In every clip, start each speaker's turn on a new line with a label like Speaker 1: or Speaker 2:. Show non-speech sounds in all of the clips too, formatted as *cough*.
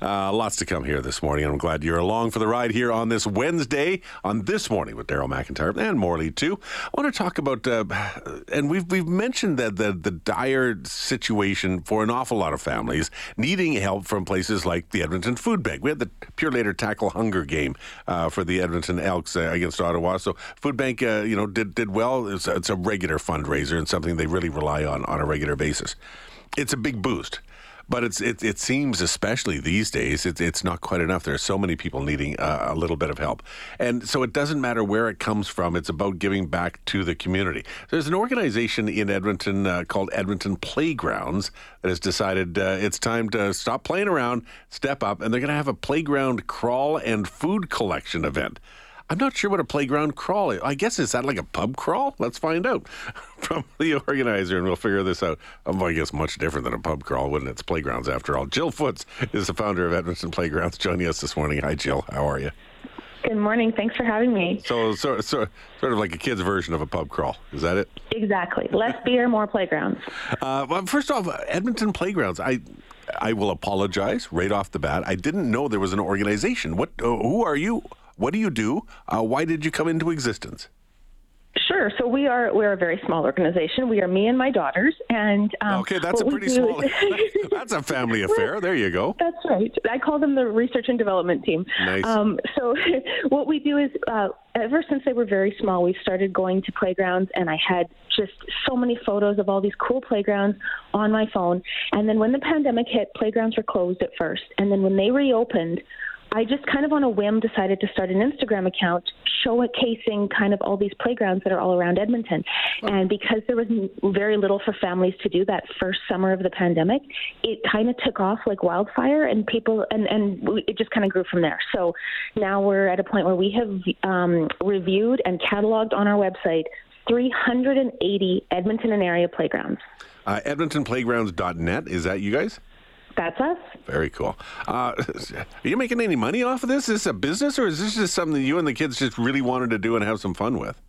Speaker 1: Uh, lots to come here this morning, and I'm glad you're along for the ride here on this Wednesday, on this morning with Daryl McIntyre and Morley too. I want to talk about, uh, and we've we've mentioned that the the dire situation for an awful lot of families needing help from places like the Edmonton Food Bank. We had the Purolator Tackle Hunger game uh, for the Edmonton Elks uh, against Ottawa, so Food Bank, uh, you know, did did well. It's, it's a regular fundraiser and something they really rely on on a regular basis. It's a big boost. But it's it, it seems especially these days it's it's not quite enough. There are so many people needing uh, a little bit of help, and so it doesn't matter where it comes from. It's about giving back to the community. There's an organization in Edmonton uh, called Edmonton Playgrounds that has decided uh, it's time to stop playing around, step up, and they're going to have a playground crawl and food collection event. I'm not sure what a playground crawl is. I guess is that like a pub crawl? Let's find out *laughs* from the organizer, and we'll figure this out. Um, I guess much different than a pub crawl, wouldn't it? It's playgrounds after all. Jill Footz is the founder of Edmonton Playgrounds, joining us this morning. Hi, Jill. How are you?
Speaker 2: Good morning. Thanks for having me.
Speaker 1: So, so, so, sort of like a kid's version of a pub crawl. Is that it?
Speaker 2: Exactly. Less beer, more playgrounds. *laughs*
Speaker 1: Uh, well, first off, Edmonton Playgrounds. I I will apologize right off the bat. I didn't know there was an organization. What? Uh, who are you? What do you do? Uh, why did you come into existence?
Speaker 2: Sure. So we are we're a very small organization. We are me and my daughters, and
Speaker 1: um, okay, that's a pretty small. *laughs* that's a family *laughs* affair. There you go.
Speaker 2: That's right. I call them the research and development team.
Speaker 1: Nice. Um,
Speaker 2: so *laughs* what we do is, uh, ever since they were very small, we started going to playgrounds, and I had just so many photos of all these cool playgrounds on my phone. And then when the pandemic hit, playgrounds were closed at first, and then when they reopened. I just kind of on a whim decided to start an Instagram account showcasing kind of all these playgrounds that are all around Edmonton. Oh. And because there was very little for families to do that first summer of the pandemic, it kind of took off like wildfire and people, and, and it just kind of grew from there. So now we're at a point where we have um, reviewed and cataloged on our website 380 Edmonton and area playgrounds.
Speaker 1: Uh, EdmontonPlaygrounds.net, is that you guys?
Speaker 2: That's us.
Speaker 1: Very cool. Uh, are you making any money off of this? Is this a business or is this just something that you and the kids just really wanted to do and have some fun with?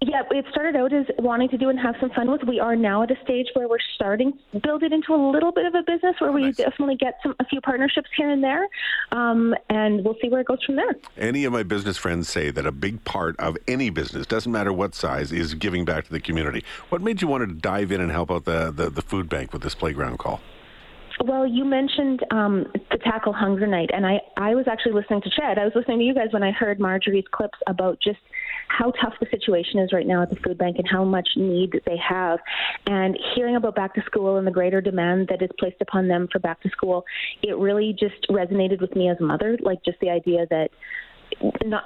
Speaker 2: Yeah, it started out as wanting to do and have some fun with. We are now at a stage where we're starting to build it into a little bit of a business where we nice. definitely get some a few partnerships here and there, um, and we'll see where it goes from there.
Speaker 1: Any of my business friends say that a big part of any business, doesn't matter what size, is giving back to the community. What made you want to dive in and help out the, the, the food bank with this playground call?
Speaker 2: Well, you mentioned um, the Tackle Hunger Night, and I, I was actually listening to CHED. I was listening to you guys when I heard Marjorie's clips about just how tough the situation is right now at the food bank and how much need they have. And hearing about back to school and the greater demand that is placed upon them for back to school, it really just resonated with me as a mother. Like just the idea that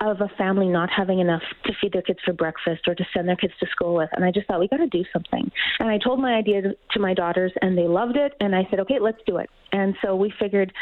Speaker 2: of a family not having enough to feed their kids for breakfast or to send their kids to school with. And I just thought we got to do something. And I told my idea to my daughters, and they loved it. And I said, okay, let's do it. And so we figured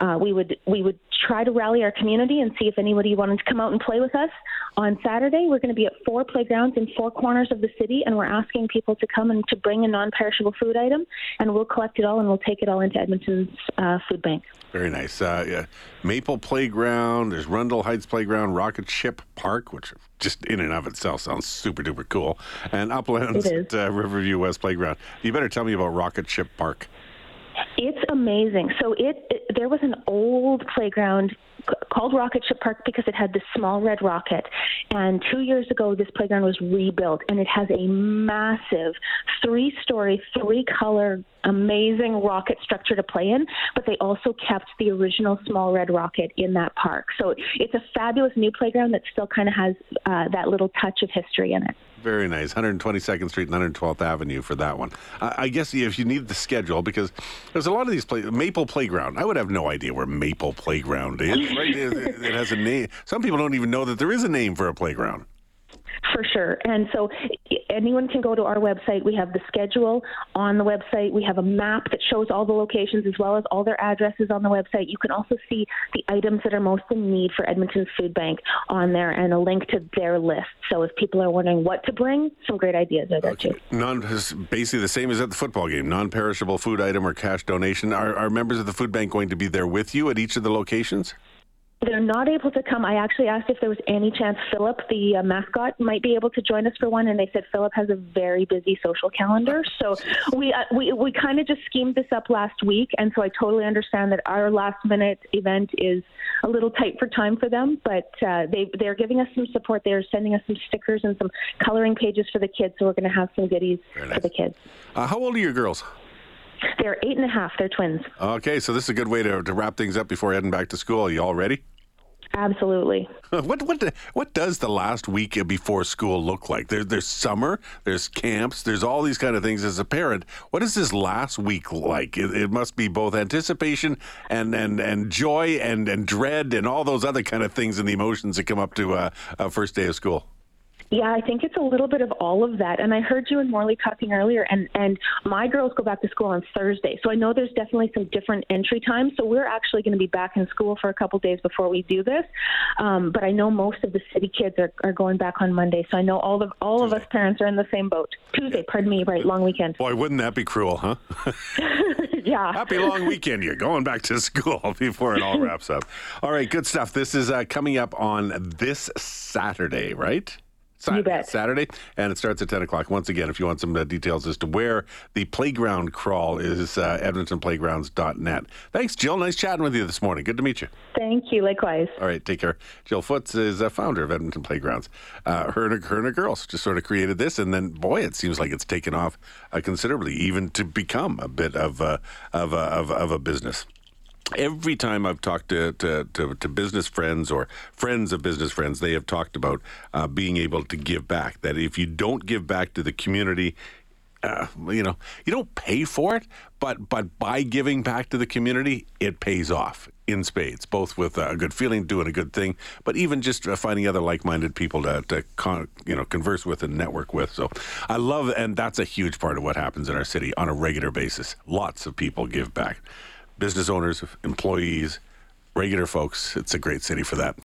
Speaker 2: uh, we would we would try to rally our community and see if anybody wanted to come out and play with us. On Saturday, we're going to be at four playgrounds in four corners of the city, and we're asking people to come and to bring a non-perishable food item, and we'll collect it all and we'll take it all into Edmonton's uh, food bank.
Speaker 1: Very nice. Uh, yeah. Maple Playground. There's Rundle Heights Playground, Rocket Ship Park, which just in and of itself sounds super duper cool, and Uplands at uh, Riverview West Playground. You better tell me about Rocket Ship Park.
Speaker 2: It's amazing. So it, it there was an old playground called Rocket Ship Park because it had this small red rocket. And two years ago, this playground was rebuilt, and it has a massive three story, three color, amazing rocket structure to play in. But they also kept the original small red rocket in that park. So it's a fabulous new playground that still kind of has uh, that little touch of history in it.
Speaker 1: Very nice. 122nd Street and 112th Avenue for that one. Uh, I guess if you need the schedule, because there's a lot of these play Maple Playground. I would have no idea where Maple Playground is. Right? it, it has a name. Some people don't even know that there is a name for a playground.
Speaker 2: For sure. And so anyone can go to our website. We have the schedule on the website. We have a map that shows all the locations as well as all their addresses on the website. You can also see the items that are most in need for Edmonton's Food Bank on there and a link to their list. So if people are wondering what to bring, some great ideas are there okay. too.
Speaker 1: Non, basically the same as at the football game. Non-perishable food item or cash donation. Are, are members of the food bank going to be there with you at each of the locations?
Speaker 2: They're not able to come. I actually asked if there was any chance Philip, the uh, mascot, might be able to join us for one, and they said Philip has a very busy social calendar. So we uh, we we kind of just schemed this up last week, and so I totally understand that our last minute event is a little tight for time for them, but uh, they they're giving us some support. They're sending us some stickers and some coloring pages for the kids, so we're going to have some goodies
Speaker 1: nice.
Speaker 2: for the kids.
Speaker 1: Uh, how old are your girls?
Speaker 2: They're eight and a half. They're twins.
Speaker 1: Okay, so this is a good way to, to wrap things up before heading back to school. Are you all ready?
Speaker 2: Absolutely. *laughs*
Speaker 1: What what what does the last week before school look like? There, there's summer, there's camps, there's all these kind of things. As a parent, what is this last week like? It, it must be both anticipation and and, and joy and, and dread and all those other kind of things and the emotions that come up to uh, a first day of school.
Speaker 2: Yeah, I think it's a little bit of all of that. And I heard you and Morley talking earlier, and, and my girls go back to school on Thursday. So I know there's definitely some different entry times. So we're actually going to be back in school for a couple days before we do this. Um, but I know most of the city kids are, are going back on Monday. So I know all of all of us parents are in the same boat. Tuesday, pardon me, right? Long weekend.
Speaker 1: Boy, wouldn't that be cruel, huh? *laughs* *laughs*
Speaker 2: yeah.
Speaker 1: Happy long weekend. You're going back to school *laughs* before it all wraps up. All right, good stuff. This is uh, coming up on this Saturday, right? Saturday, Saturday, and it starts at 10 o'clock. Once again, if you want some uh, details as to where the playground crawl is, uh, edmontonplaygrounds.net. Thanks, Jill. Nice chatting with you this morning. Good to meet you.
Speaker 2: Thank you. Likewise.
Speaker 1: All right, take care. Jill Footz is a founder of Edmonton Playgrounds. Uh, her, and her, her and her girls just sort of created this, and then, boy, it seems like it's taken off uh, considerably, even to become a bit of, uh, of, of, of a business every time I've talked to, to, to, to, business friends or friends of business friends, they have talked about uh, being able to give back. That if you don't give back to the community, uh, you know, you don't pay for it, but but by giving back to the community, it pays off in spades. Both with a good feeling, doing a good thing, but even just uh, finding other like-minded people to, to con- you know converse with and network with. So, I love, and that's a huge part of what happens in our city on a regular basis. Lots of people give back business owners, employees, regular folks. It's a great city for that.